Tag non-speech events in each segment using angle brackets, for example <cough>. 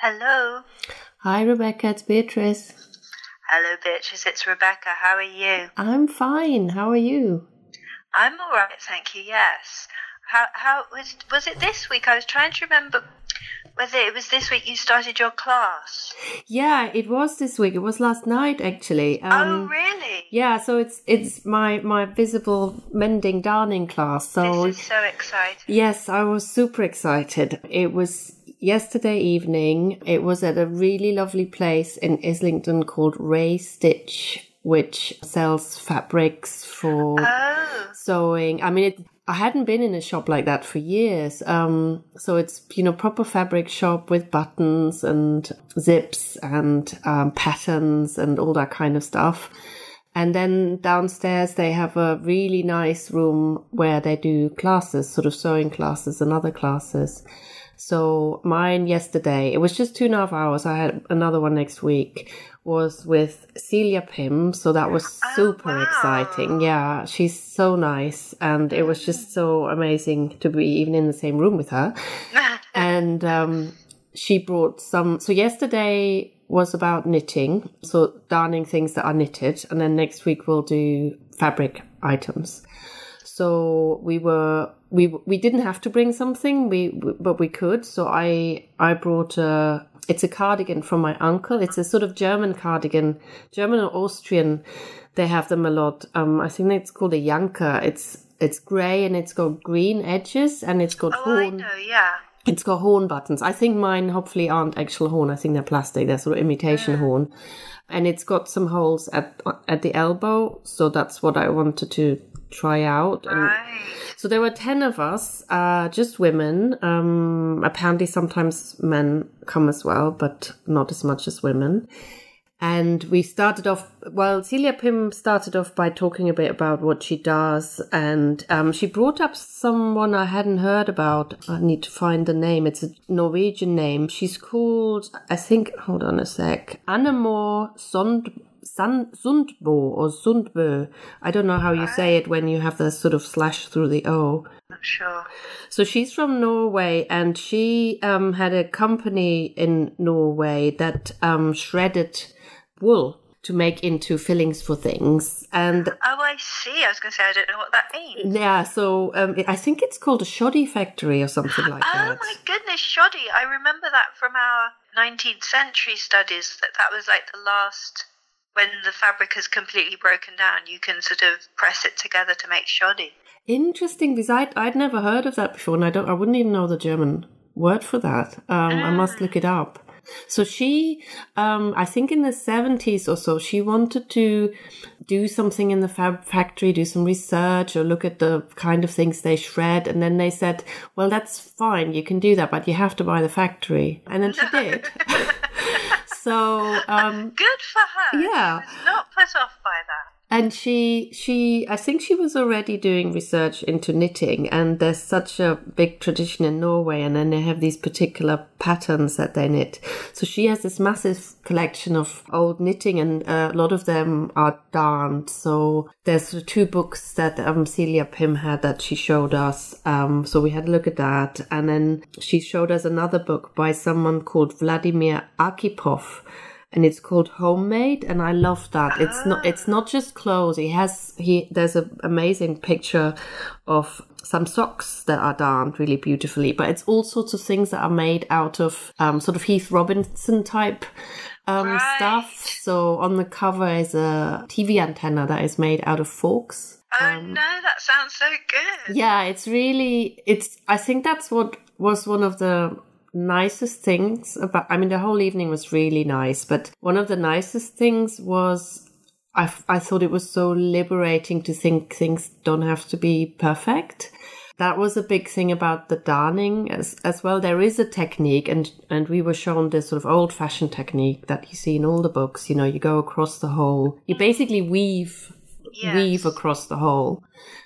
Hello. Hi, Rebecca. It's Beatrice. Hello, Beatrice. It's Rebecca. How are you? I'm fine. How are you? I'm all right, thank you. Yes. How how was was it this week? I was trying to remember whether it was this week you started your class. Yeah, it was this week. It was last night, actually. oh, Um, really? Yeah, so it's it's my my visible mending darning class. So This is so exciting. yes, I was super excited. It was yesterday evening. It was at a really lovely place in Islington called Ray Stitch, which sells fabrics for Oh, sewing. I mean, it, I hadn't been in a shop like that for years. Um, so it's you know proper fabric shop with buttons and zips and um, patterns and all that kind of stuff. And then downstairs they have a really nice room where they do classes, sort of sewing classes and other classes. So mine yesterday, it was just two and a half hours. I had another one next week. Was with Celia Pym, so that was super wow. exciting. Yeah, she's so nice, and it was just so amazing to be even in the same room with her. <laughs> and um, she brought some. So yesterday was about knitting, so darning things that are knitted, and then next week we'll do fabric items. So we were we we didn't have to bring something, we but we could. So I I brought a it's a cardigan from my uncle. It's a sort of German cardigan, German or Austrian. They have them a lot. Um, I think it's called a Janker. It's it's grey and it's got green edges and it's got oh, I horn. know. Yeah. It's got horn buttons. I think mine hopefully aren't actual horn. I think they're plastic. They're sort of imitation horn. And it's got some holes at at the elbow, so that's what I wanted to try out. Right. so there were 10 of us, uh, just women. Um, apparently sometimes men come as well, but not as much as women. And we started off, well, Celia Pym started off by talking a bit about what she does. And um, she brought up someone I hadn't heard about. I need to find the name. It's a Norwegian name. She's called, I think, hold on a sec, Annemor Sond. Sun, Sundbo or Sundbo. I don't know how you say it when you have the sort of slash through the O. Not sure. So she's from Norway, and she um, had a company in Norway that um, shredded wool to make into fillings for things. And Oh, I see. I was going to say I don't know what that means. yeah, so um, I think it's called a shoddy factory or something like Oh that. Oh my goodness, shoddy! I remember that from our 19th century studies. That that was like the last when the fabric has completely broken down. You can sort of press it together to make shoddy. Interesting, because I'd, I'd never heard of that before, and I don't, I wouldn't even know the German word for that. Um, I must look it up. So she, um, I think in the seventies or so, she wanted to do something in the fab factory, do some research, or look at the kind of things they shred, and then they said, "Well, that's fine, you can do that, but you have to buy the factory," and then she did. <laughs> so. Um, <laughs> Good for her. Yeah. Not put off by that. And she she i think she was already doing research into knitting and there's such a big tradition in norway and then they have these particular patterns that they knit. So she has this massive collection of old knitting and uh, a lot of them are darned. So there's two books that um, celia pym had that she showed us um, so we had a look at that. And then she showed us another book by someone called vladimir arkhipov and it's called homemade and i love that. It's not it's not just clothes. He has he there's an amazing picture of some socks that are darned really beautifully but it's all sorts of things that are made out of um, sort of heath robinson type um, Right. stuff. So on the cover is a tv antenna that is made out of forks. Oh no, that sounds so good. yeah it's really it's i think that's what was one of the nicest things about i mean the whole evening was really nice but one of the nicest things was I, f- I thought it was so liberating to think things don't have to be perfect. That was a big thing about the darning as as well. There is a technique and and we were shown this sort of old fashioned technique that you see in all the books. You know you go across the whole, you basically weave Yes. weave across the hole,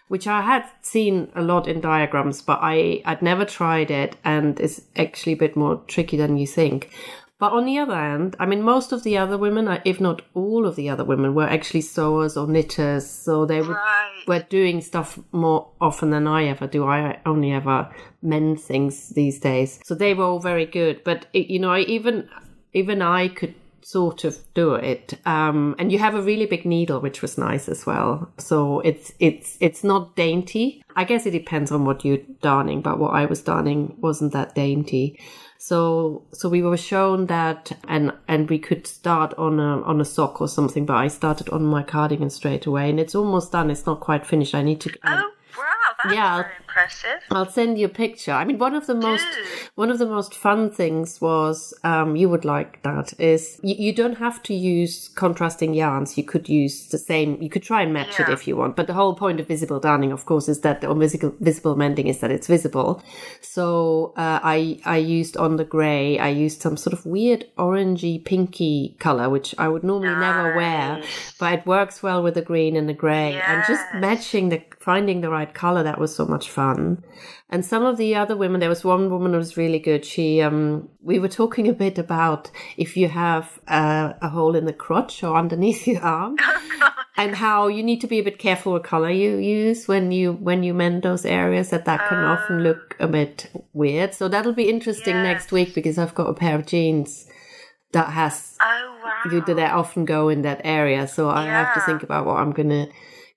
which I had seen a lot in diagrams, but I, I'd never tried it and it's actually a bit more tricky than you think. But on the other hand, I mean, most of the other women, if not all of the other women, were actually sewers or knitters. So they were, Right. were doing stuff more often than I ever do. I only ever mend things these days. So they were all very good. But, you know, I even, even I could sort of do it. Um, and you have a really big needle, which was nice as well. So it's, it's, it's not dainty. I guess it depends on what you're darning, but what I was darning wasn't that dainty. So, so we were shown that, and and we could start on a on a sock or something. But I started on my cardigan straight away, and it's almost done. It's not quite finished. I need to. um, Oh, wow, that's Yeah, impressive. I'll send you a picture. I mean, one of the most Do. one of the most fun things was um, you would like that is you, you don't have to use contrasting yarns. You could use the same. You could try and match it if you want. But the whole point of visible darning, of course, is that or visible visible mending is that it's visible. So uh, I I used on the grey. I used some sort of weird orangey pinky color, which I would normally never wear, but it works well with the green and the grey. And just matching the finding the right color that was so much fun. And some of the other women, there was one woman who was really good. She, um, we were talking <laughs> a bit about if you have uh, a hole in the crotch or underneath your <laughs> arm, <laughs> and how you need to be a bit careful what color you use when you when you mend those areas. That that can often look a bit weird. So that'll be interesting next week because I've got a pair of jeans that has Oh, wow. you do that often go in that area. So I have to think about what I'm gonna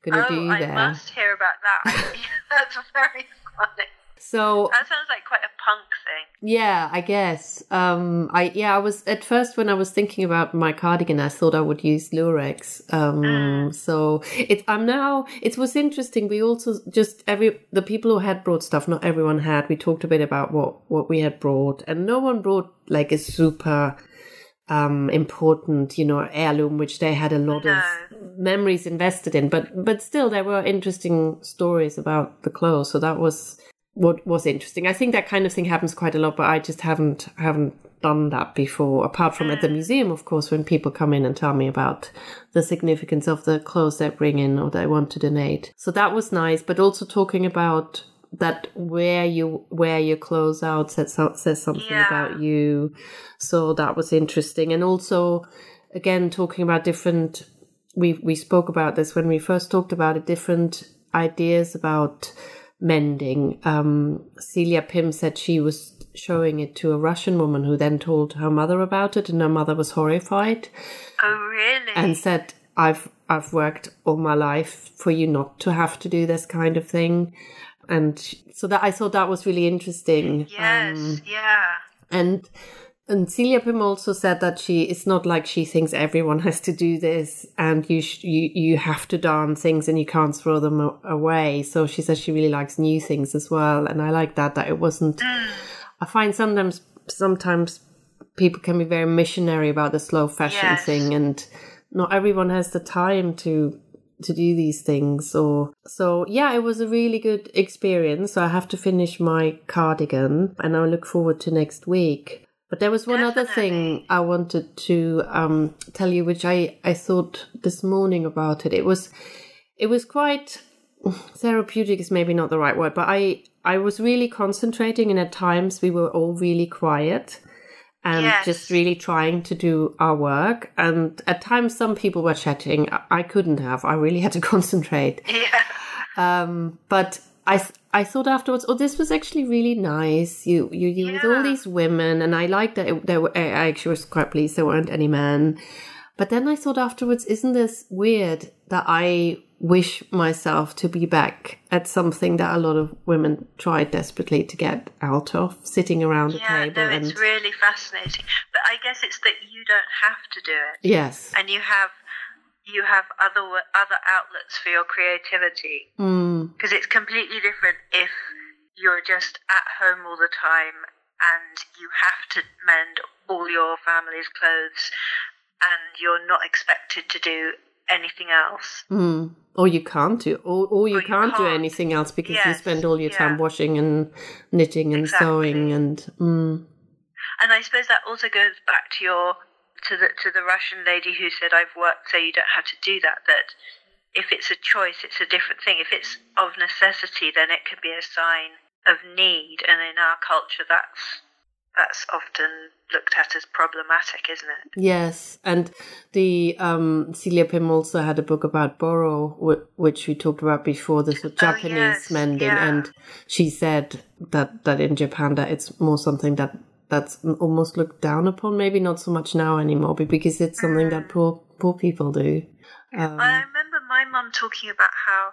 gonna oh, do I there. must hear about that. <laughs> <laughs> That's very funny. So That sounds like quite a punk thing. yeah, I guess. Um, I yeah, I was at first when I was thinking about my cardigan, I thought I would use Lurex. Um, Mm. so it I'm now. It was interesting. We also just every the people who had brought stuff. Not everyone had. We talked a bit about what what we had brought, and no one brought like a super um important you know heirloom which they had a lot No. of memories invested in but but still there were interesting stories about the clothes so that was what was interesting. I think that kind of thing happens quite a lot but i just haven't haven't done that before apart from at the mm. museum of course when people come in and tell me about the significance of the clothes they bring in or they want to donate. So that was nice but also talking about that where you wear your clothes out says, says something Yeah. about you. So that was interesting. And also again talking about different we we spoke about this when we first talked about it different ideas about mending um celia Pym said she was showing it to a russian woman who then told her mother about it and her mother was horrified Oh, really? and said i've i've worked all my life for you not to have to do this kind of thing and so that i thought that was really interesting yes, Um, yeah. and and Celia Pym also said that she it's not like she thinks everyone has to do this and you sh- you you have to darn things and you can't throw them a- away. So she says she really likes new things as well, and I like that that it wasn't. I find sometimes sometimes people can be very missionary about the slow fashion Yes. thing, and not everyone has the time to to do these things or so yeah it was a really good experience so i have to finish my cardigan and i look forward to next week but there was one other thing i wanted to um, tell you which i i thought this morning about it it was it was quite therapeutic is maybe not the right word but i i was really concentrating and at times we were all really quiet and Yes. just really trying to do our work. And at times, some people were chatting. I- I couldn't have. I really had to <laughs> concentrate. Yeah. Um, but I I thought afterwards, oh, this was actually really nice. You you you with all these women, and I liked that it, there were. I actually was quite pleased there weren't any men. But then I thought afterwards, isn't this weird that I wish myself to be back at something that a lot of women tried desperately to get out of, sitting around a Yeah, table no, and it's really fascinating. But I guess it's that you don't have to do it, yes, and you have you have other other outlets for your creativity. mm, Because it's completely different if you're just at home all the time and you have to mend all your family's clothes and you're not expected to do anything else. mm. or you can't do, or, or you, Or you can't, do can't. anything else because you spend all your yeah. time washing and knitting and Exactly. sewing and mm, And I suppose that also goes back to your to the to the Russian lady who said I've worked so you don't have to do that that if it's a choice it's a different thing. If it's of necessity then it can be a sign of need and in our culture that's that's often looked at as problematic, isn't it? Yes, and the um, Celia Pym also had a book about boro, which we talked about before, the sort of Japanese oh, yes, mending, yeah. and she said that that in Japan that it's more something that that's almost looked down upon. Maybe not so much now anymore, but because it's something mm. that poor poor people do. Um, I remember my mum talking about how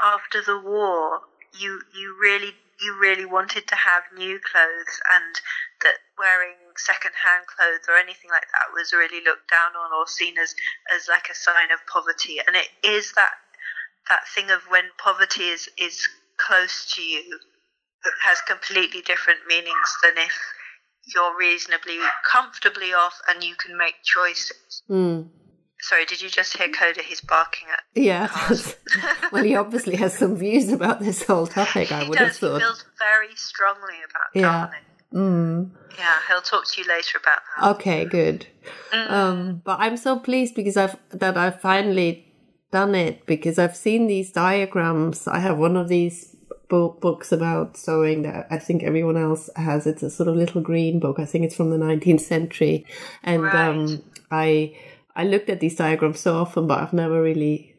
after the war, you you really you really wanted to have new clothes and that wearing second-hand clothes or anything like that was really looked down on or seen as as like a sign of poverty and it is that that thing of when poverty is is close to you that has completely different meanings than if you're reasonably comfortably off and you can make choices mm. Sorry, did you just hear Coda? He's barking at. Yeah. <laughs> well, he obviously has some views about this whole topic. I would does. have thought. He feels very strongly about yeah. Mm. Yeah, he'll talk to you later about that. Okay, good. Mm. Um, but I'm so pleased because I've that I've finally done it because I've seen these diagrams. I have one of these books about sewing that I think everyone else has. It's a sort of little green book. I think it's from the 19th century, and right. um, I I looked at these diagrams so often, but I've never really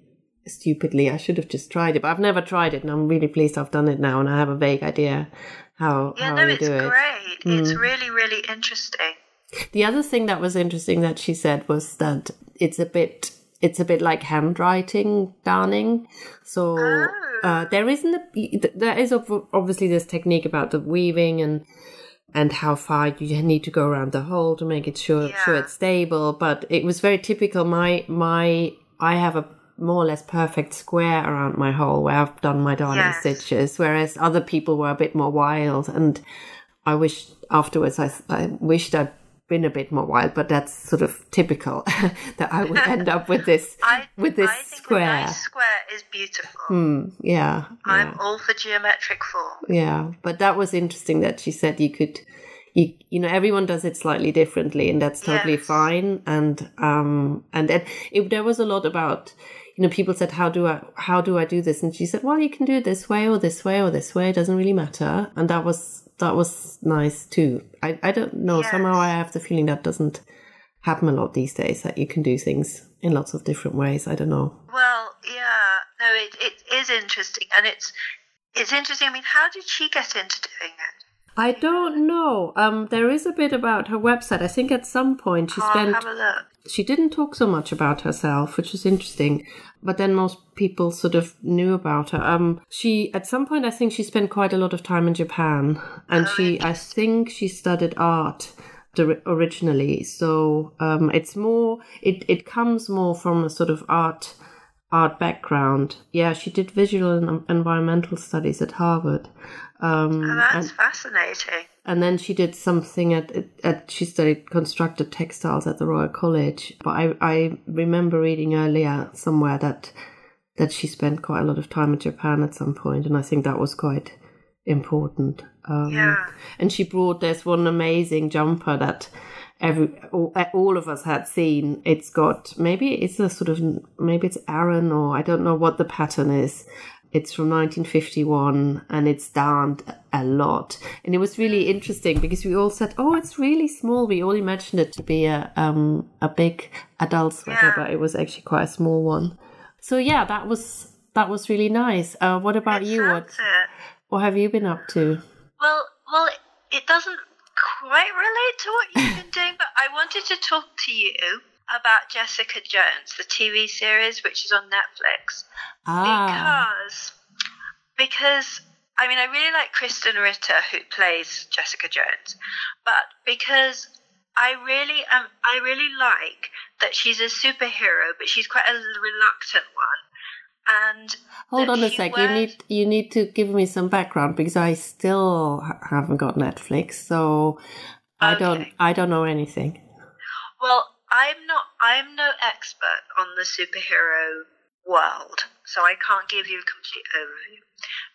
stupidly I should have just tried it, but I've never tried it, and I'm really pleased I've done it now, and I have a vague idea how yeah, how no, it's do it. great. Mm. It's really really interesting. The other thing that was interesting that she said was that it's a bit it's a bit like handwriting darning. So oh. Uh, there isn't a, there is obviously this technique about the weaving and and how far you need to go around the hole to make it sure yeah. sure it's stable. But it was very typical. My my I have a more or less perfect square around my hole where I've done my darning yes. stitches, whereas other people were a bit more wild. And I wish afterwards I, I wished I'd been a bit more wild, but that's sort of typical <laughs> that I would end up with this <laughs> I, with this I square. nice square is beautiful. Hmm, yeah, I'm yeah. all for geometric form. Yeah, but that was interesting that she said you could. You, you know everyone does it slightly differently and that's totally yes. fine and um and then it, there was a lot about you know people said how do i how do i do this and she said well you can do it this way or this way or this way it doesn't really matter and that was that was nice too. I, I don't know. Yes. Somehow I have the feeling that doesn't happen a lot these days that you can do things in lots of different ways. I don't know. Well, yeah, no, it, it is interesting, and it's it's interesting. I mean, how did she get into doing it? I don't know. Um, there is a bit about her website. I think at some point she oh, spent. Have a look. She didn't talk so much about herself, which is interesting. But then most people sort of knew about her. Um, she at some point I think she spent quite a lot of time in Japan, and she I think she studied art originally. So um, it's more it it comes more from a sort of art art background. Yeah, she did visual and environmental studies at Harvard. Um, oh, that's and, fascinating. And then she did something at, at she studied constructed textiles at the Royal College. But I I remember reading earlier somewhere that that she spent quite a lot of time in Japan at some point, and I think that was quite important. Um, yeah. And she brought this one amazing jumper that every all, all, of us had seen. It's got maybe it's a sort of maybe it's Aran or I don't know what the pattern is. It's from 1951 and it's darned a lot. And it was really interesting because we all said, "Oh, it's really small." We all imagined it to be a um a big adult sweater, yeah. but it was actually quite a small one. So yeah, that was that was really nice. Uh, what about it you? What it. what have you been up to? Well, well, it doesn't quite relate to what you've been doing, but I wanted to talk to you about Jessica Jones, the TV series, which is on Netflix. Ah. Because, because I mean, I really like Krysten Ritter, who plays Jessica Jones, but because I really um, I really like that she's a superhero, but she's quite a reluctant one. And hold on a sec, you need you need to give me some background because I still haven't got Netflix, so I okay. don't I don't know anything. Well, I'm not I'm no expert on the superhero world, so I can't give you a complete overview.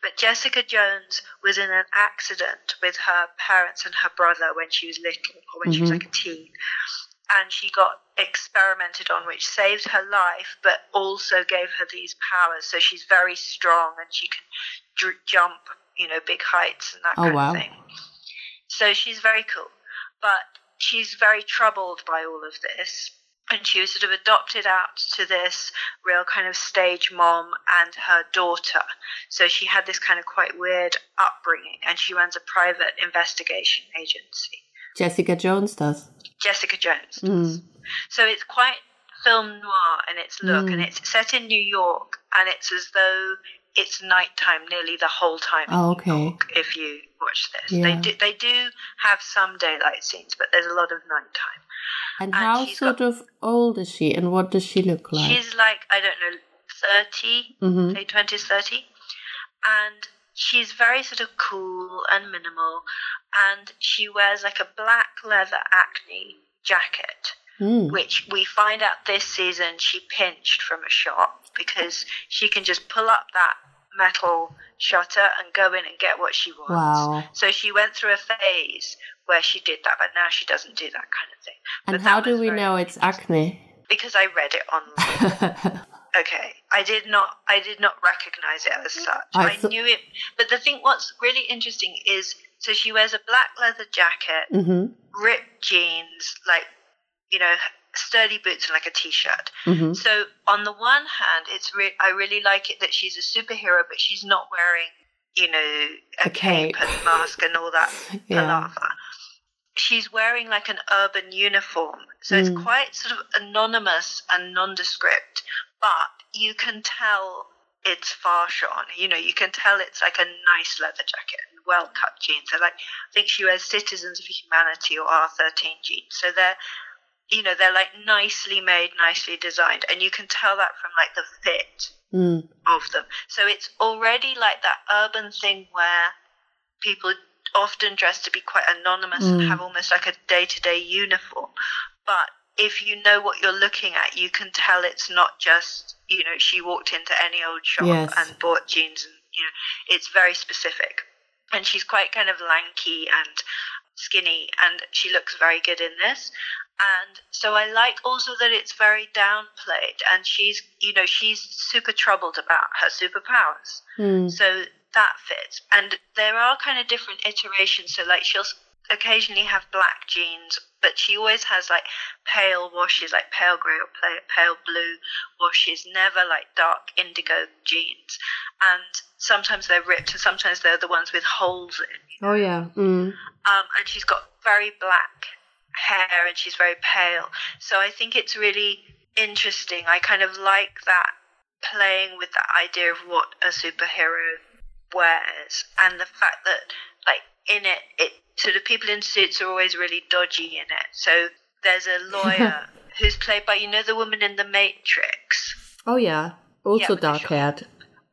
But Jessica Jones was in an accident with her parents and her brother when she was little, or when mm-hmm. she was like a teen. And she got experimented on, which saved her life, but also gave her these powers. So she's very strong and she can jump, you know, big heights and that oh, kind wow. of thing. So she's very cool, but she's very troubled by all of this. And she was sort of adopted out to this real kind of stage mom and her daughter. So she had this kind of quite weird upbringing, and she runs a private investigation agency. Jessica Jones does. Jessica Jones. Mm. So it's quite film noir in its look, Mm. and it's set in New York, and it's as though it's nighttime nearly the whole time. in Oh, New okay. York, if you watch this, Yeah. they do they do have some daylight scenes, but there's a lot of nighttime. And And how sort of old is she, and what does she look like? She's like I don't know, thirty, hmm late twenties, thirty, and she's very sort of cool and minimal, and she wears like a black leather acne jacket. Mm. which we find out this season she pinched from a shop because she can just pull up that metal shutter and go in and get what she wants. Wow. So she went through a phase where she did that, but now she doesn't do that kind of thing. And But how do we know it's acne? Because I read it online. <laughs> okay, I did not. I did not recognize it as such. I I, thought- knew it, but the thing what's really interesting is so she wears a black leather jacket, hmm ripped jeans, like you know, sturdy boots and like a t-shirt. hmm So on the one hand, it's re- I really like it that she's a superhero, but she's not wearing, you know, a, A cape. and mask and all that <laughs> Yeah. palaver. She's wearing like an urban uniform, so Mm. it's quite sort of anonymous and nondescript, but you can tell it's far shone. You know, you can tell it's like a nice leather jacket and well cut jeans. So like I think she wears Citizens of Humanity or R13 jeans. So they're you know, they're like nicely made, nicely designed, and you can tell that from like the fit Mm. of them. So it's already like that urban thing where people often dressed to be quite anonymous Mm. and have almost like a day to day uniform. But if you know what you're looking at, you can tell it's not just, you know, she walked into any old shop Yes. and bought jeans and, you know, it's very specific. And she's quite kind of lanky and skinny and she looks very good in this. And so I like also that it's very downplayed and she's, you know, she's super troubled about her superpowers. Mm. So that fits. And there are kind of different iterations. So, like, she'll occasionally have black jeans, but she always has like pale washes, like pale grey or pale, pale blue washes, never like dark indigo jeans. And sometimes they're ripped, and sometimes they're the ones with holes in. Oh yeah. Mm. Um, and she's got very black hair and she's very pale. So I think it's really interesting. I kind of like that playing with the idea of what a superhero wears and the fact that, like, in it, it so the people in suits are always really dodgy in it. So there's a <laughs> lawyer who's played by, you know, the woman in The Matrix Oh yeah. Also the dark haired.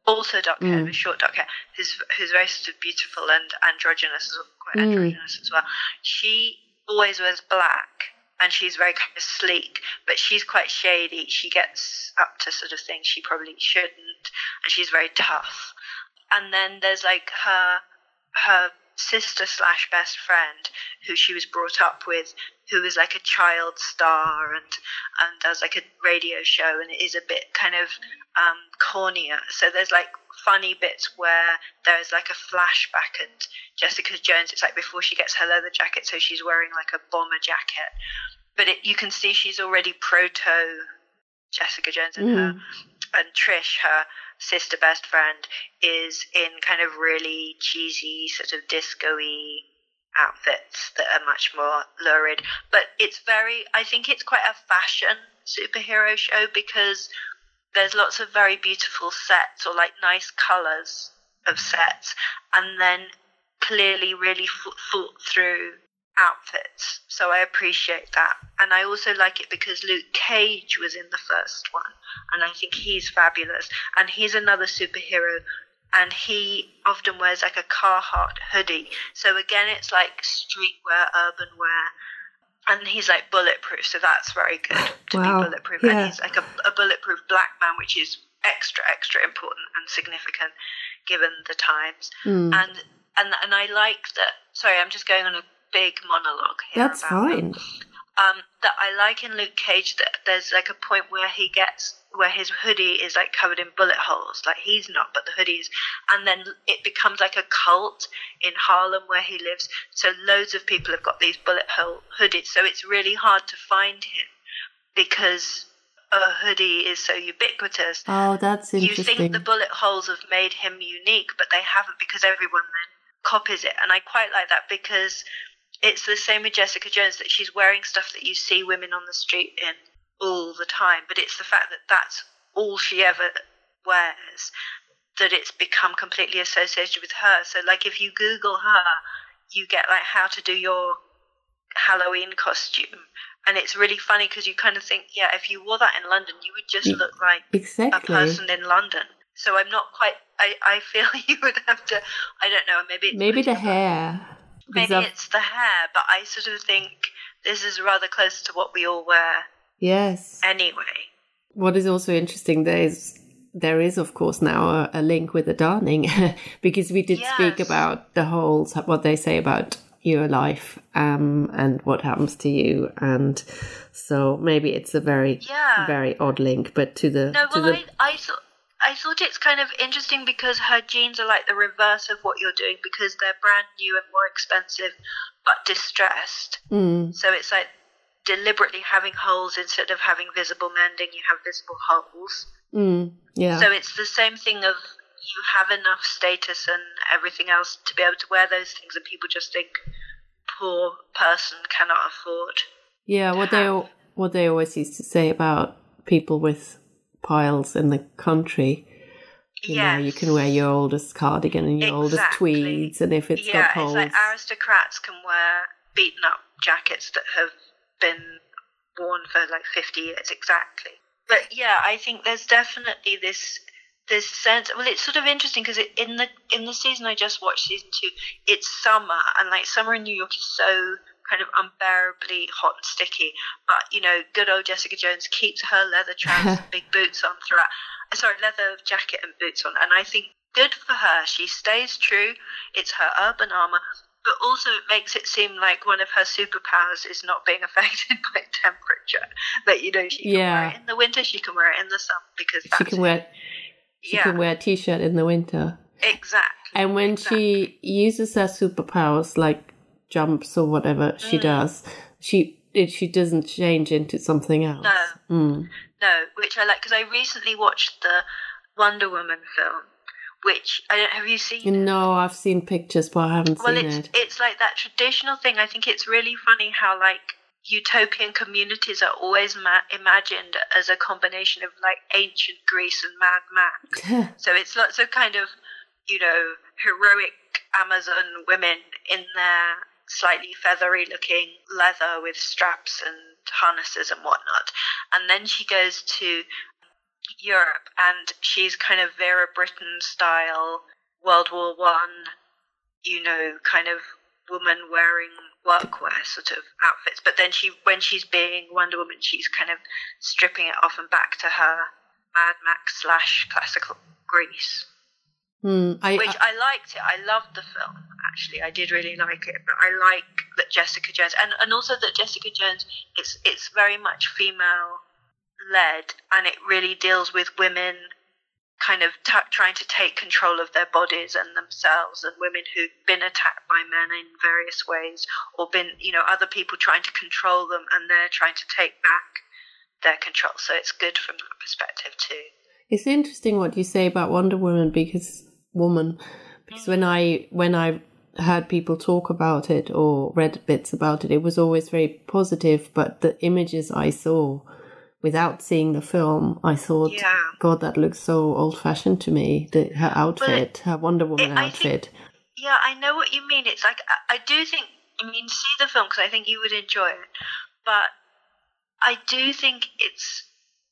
also dark hair, Mm. with short dark hair, who's who's very sort of beautiful and androgynous, quite Mm. androgynous as well. She always wears black, and she's very kind of sleek, but she's quite shady. She gets up to sort of things she probably shouldn't, and she's very tough. And then there's like her her sister slash best friend who she was brought up with who is like a child star and and does like a radio show and is a bit kind of um cornier so there's like funny bits where there's like a flashback and jessica jones it's like before she gets her leather jacket so she's wearing like a bomber jacket but it, you can see she's already proto jessica jones and her Mm. and Trish, her sister best friend, is in kind of really cheesy, sort of disco-y outfits that are much more lurid. But it's very, I think it's quite a fashion superhero show because there's lots of very beautiful sets or like nice colors of sets, and then clearly really thought through outfits. So I appreciate that. And I also like it because Luke Cage was in the first one, and I think he's fabulous. And he's another superhero, and he often wears like a Carhartt hoodie. So again, it's like streetwear, urban wear. And he's like bulletproof, so that's very good to Wow. be bulletproof. Yeah. And he's like a, a bulletproof black man, which is extra, extra important and significant given the times Mm. and and and I like that. Sorry, I'm just going on a big monologue here. That's fine. Um, that I like in Luke Cage that there's like a point where he gets where his hoodie is like covered in bullet holes. Like he's not, but the hoodies. And then it becomes like a cult in Harlem where he lives. So loads of people have got these bullet hole hoodies. So it's really hard to find him because a hoodie is so ubiquitous. Oh, that's interesting. You think the bullet holes have made him unique, but they haven't because everyone then copies it. And I quite like that because it's the same with Jessica Jones that she's wearing stuff that you see women on the street in all the time, but it's the fact that that's all she ever wears that it's become completely associated with her. So, like, if you Google her, you get like how to do your Halloween costume. And it's really funny because you kind of think, yeah, if you wore that in London, you would just look like a exactly. person in London. So I'm not quite. I, I feel <laughs> you would have to. I don't know. Maybe Maybe the hair. Maybe it's the hair, but I sort of think this is rather close to what we all wear yes. anyway. What is also interesting there is there is of course now a, a link with the darning <laughs> because we did speak about the whole what they say about your life um, and what happens to you and so maybe it's a very Yeah. very odd link but to the No, to well, the I, I thought. I thought it's kind of interesting because her jeans are like the reverse of what you're doing because they're brand new and more expensive but distressed. Mm, So it's like deliberately having holes instead of having visible mending, you have visible holes. mm, yeah So it's the same thing of you have enough status and everything else to be able to wear those things, and people just think poor person cannot afford. yeah what they al- what they always used to say about people with piles in the country you know you can wear your oldest cardigan and your oldest tweeds and if it's yeah, got holes it's like aristocrats can wear beaten up jackets that have been worn for like 50 years exactly. But yeah, I think there's definitely this this sense. Well, it's sort of interesting because in the in the season I just watched season two, it's summer and like summer in New York is so kind of unbearably hot and sticky. But you know, good old Jessica Jones keeps her leather trousers <laughs> and big boots on throughout. uh, Sorry, leather jacket and boots on, and I think good for her. She stays true. It's her urban armor, but also it makes it seem like one of her superpowers is not being <laughs> affected by temperature. That you know she can wear it in the winter, she can wear it in the summer because that's she can wear she yeah, can wear a t-shirt in the winter exactly. and when she uses her superpowers like jumps or whatever she Mm. does she it, she doesn't change into something else No. mm. No, which I like because I recently watched the Wonder Woman film, which I don't have you seen. no i've seen pictures but i haven't well, seen it's it it's like that traditional thing. I think it's really funny how like utopian communities are always ma- imagined as a combination of like ancient Greece and Mad Max. <laughs> So it's lots of kind of, you know, heroic Amazon women in their slightly feathery looking leather with straps and harnesses and whatnot. And then she goes to Europe and she's kind of Vera Brittain style World War One, you know, kind of woman wearing workwear sort of outfits. But then she when she's being Wonder Woman she's kind of stripping it off and back to her Mad Max slash classical Greece, Hmm, I, which I liked it. I loved the film. Actually, I did really like it. But I like that Jessica Jones, and and also that Jessica Jones, it's it's very much female led, and it really deals with women kind of t- trying to take control of their bodies and themselves, and women who've been attacked by men in various ways, or been you know other people trying to control them, and they're trying to take back their control. So it's good from that perspective too. It's interesting what you say about Wonder Woman because woman because when I when I heard people talk about it or read bits about it, it was always very positive. But the images I saw without seeing the film, I thought, Yeah. God, that looks so old fashioned to me. The, her outfit, her Wonder Woman I think- outfit. Yeah, I know what you mean. It's like I, I do think. I mean, see the film because I think you would enjoy it. But I do think it's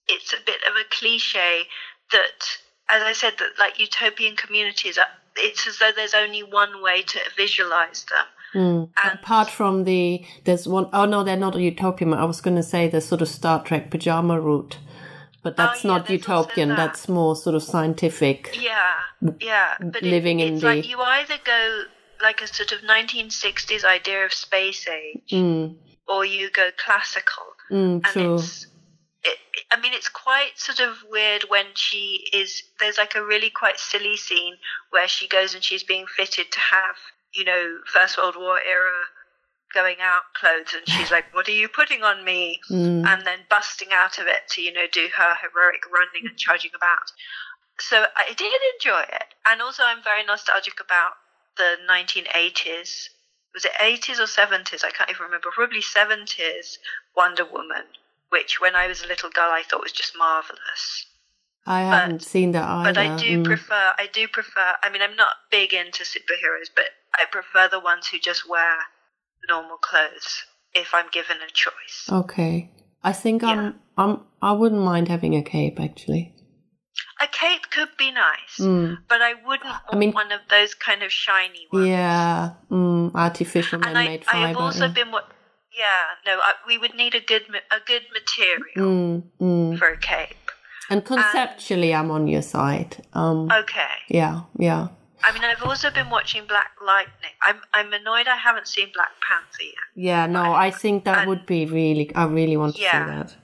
it's a bit of a cliche that, as I said, that like utopian communities are. It's as though there's only one way to visualize them. Mm. And- Apart from the, there's one oh no, they're not a utopian. I was going to say the sort of Star Trek pajama route, but that's Oh, yeah, not utopian. that. That's more sort of scientific. Yeah, yeah. But it- living in it's the- like you either go like a sort of 1960s idea of space age, Mm, or you go classical. mm, and true. it's it, it, I mean, it's quite sort of weird when she is. There's like a really quite silly scene where she goes and she's being fitted to have, you know, First World War era going out clothes, and she's like, "What are you putting on me?" Mm. And then busting out of it to, you know, do her heroic running and charging about. So I did enjoy it, and also I'm very nostalgic about the 1980s. Was it 80s or 70s? I can't even remember. Probably 70s Wonder Woman which when I was a little girl I thought was just marvelous. I haven't seen that either. But I do Mm. prefer I do prefer I mean I'm not big into superheroes, but I prefer the ones who just wear normal clothes if I'm given a choice. Okay. I think Yeah. I'm I'm I wouldn't mind having a cape actually. A cape could be nice, Mm. but I wouldn't want mean- one of those kind of shiny ones. Yeah. Mm. Artificial man-made I fiber. have also yeah. been yeah, no, I, we would need a good a good material Mm, mm. for a cape. And conceptually, I'm on your side. Um, Okay. yeah, yeah. I mean, I've also been watching Black Lightning. I'm I'm annoyed I haven't seen Black Panther yet. Yeah, no, I think that and- would be really. I really want to Yeah. see that.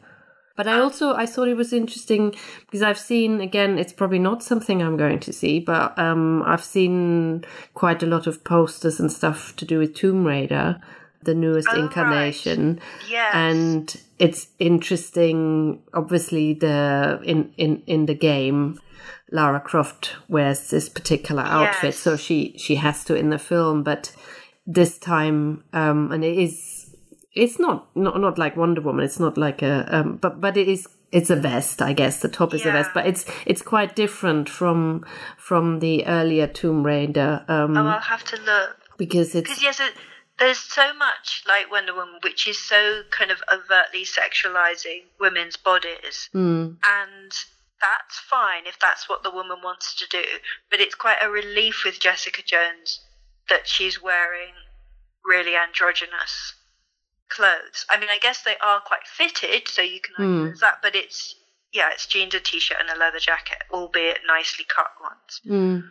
But I also I thought it was interesting because I've seen again. It's probably not something I'm going to see, but um, I've seen quite a lot of posters and stuff to do with Tomb Raider, the newest Oh, right. incarnation, Yes. and it's interesting. Obviously, the in in in the game, Lara Croft wears this particular outfit, Yes. so she she has to in the film, but this time, um, and it is it's not not not like Wonder Woman. It's not like a um, but but it is. It's a vest, I guess. The top is a vest, but it's it's quite different from from the earlier Tomb Raider um, oh, I'll have to look because it's because yes, it, there's so much like Wonder Woman, which is so kind of overtly sexualizing women's bodies, mm, and that's fine if that's what the woman wants to do. But it's quite a relief with Jessica Jones that she's wearing really androgynous clothes. I mean, I guess they are quite fitted, so you can Hmm. that, but it's yeah, it's jeans, a t-shirt, and a leather jacket, albeit nicely cut ones. mm,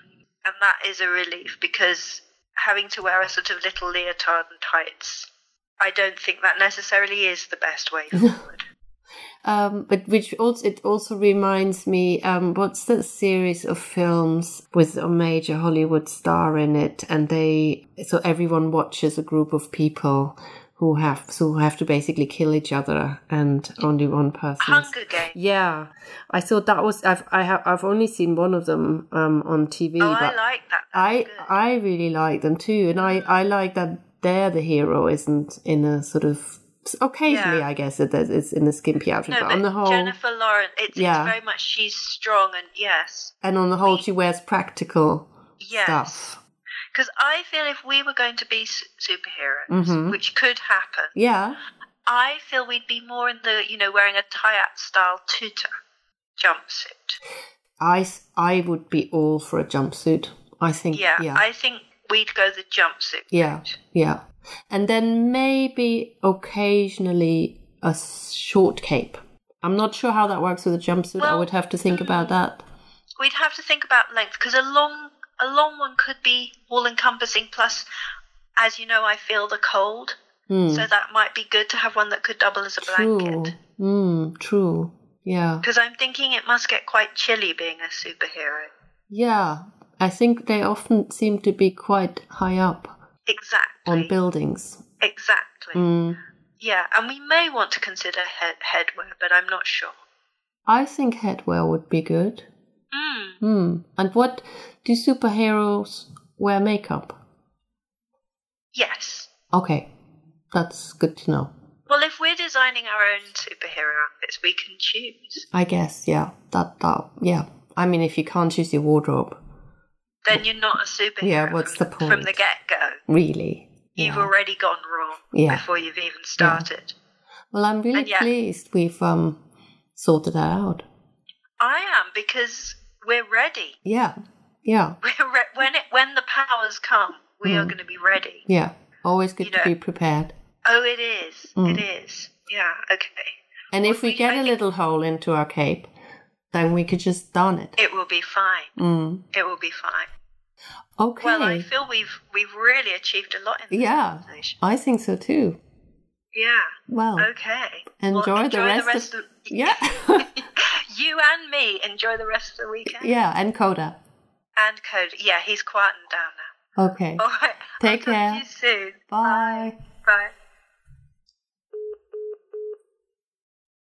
and that is a relief because having to wear a sort of little leotard and tights, I don't think that necessarily is the best way <laughs> forward. Um, but which also it also reminds me, um, what's the series of films with a major Hollywood star in it, and they so everyone watches a group of people who have so who have to basically kill each other, and only one person. Hunger Games. Yeah, I thought that was I've I have I've only seen one of them um on TV, Oh, but I like that. That's I good. I really like them too, and I I like that they're the hero isn't in a sort of occasionally Yeah. I guess it it's in a skimpy outfit, no, but but on the whole Jennifer Lawrence, it's, Yeah. it's very much she's strong and yes, and on the whole she wears practical yes. stuff. Because I feel if we were going to be superheroes, Mhm. which could happen, Yeah, I feel we'd be more in the you know wearing a tie-up style tutu jumpsuit. I I would be all for a jumpsuit. I think Yeah, yeah I think we'd go the jumpsuit. yeah route. yeah, and then maybe occasionally a short cape. I'm not sure how that works with a jumpsuit. I would have to think about that. We'd have to think about length because a long a long one could be all encompassing. Plus, as you know, I feel the cold, Hmm. so that might be good to have one that could double as a True. blanket. Mm, true. Yeah. Because I'm thinking it must get quite chilly being a superhero. Yeah. I think they often seem to be quite high up Exactly. on buildings. Exactly. Mm. Yeah, and we may want to consider head headwear, but I'm not sure. I think headwear would be good. Mm. Hmm. And what do superheroes wear makeup? Yes. Okay. That's good to know. Well, if we're designing our own superhero outfits, we can choose. I guess, yeah. That that yeah. I mean if you can't choose your wardrobe, Then you're not a superhero. Yeah, what's the point From the get go. really. You've Yeah. already gone wrong Yeah. before you've even started. Well, I'm really yeah. pleased we've um sorted that out. I am because we're ready. Yeah. Yeah. <laughs> We're re- when it when the powers come, we are Mm. going to be ready. Yeah. Always good You to know- be prepared. Oh, it is. Mm. It is. Yeah. Okay. And if we get a little hole into our cape, then we could just darn it. It will be fine. Mm. It will be fine. Okay. Well, I feel we've we've really achieved a lot in this yeah, conversation. I think so too. Yeah. Well, Okay. Enjoy well, the enjoy rest the rest of- of Yeah. <laughs> <laughs> you and me enjoy the rest of the weekend. yeah, and Coda. And Coda. Yeah, he's quieting down now. Okay. All right. <laughs> Take I'll talk care. To you soon. Bye. Bye.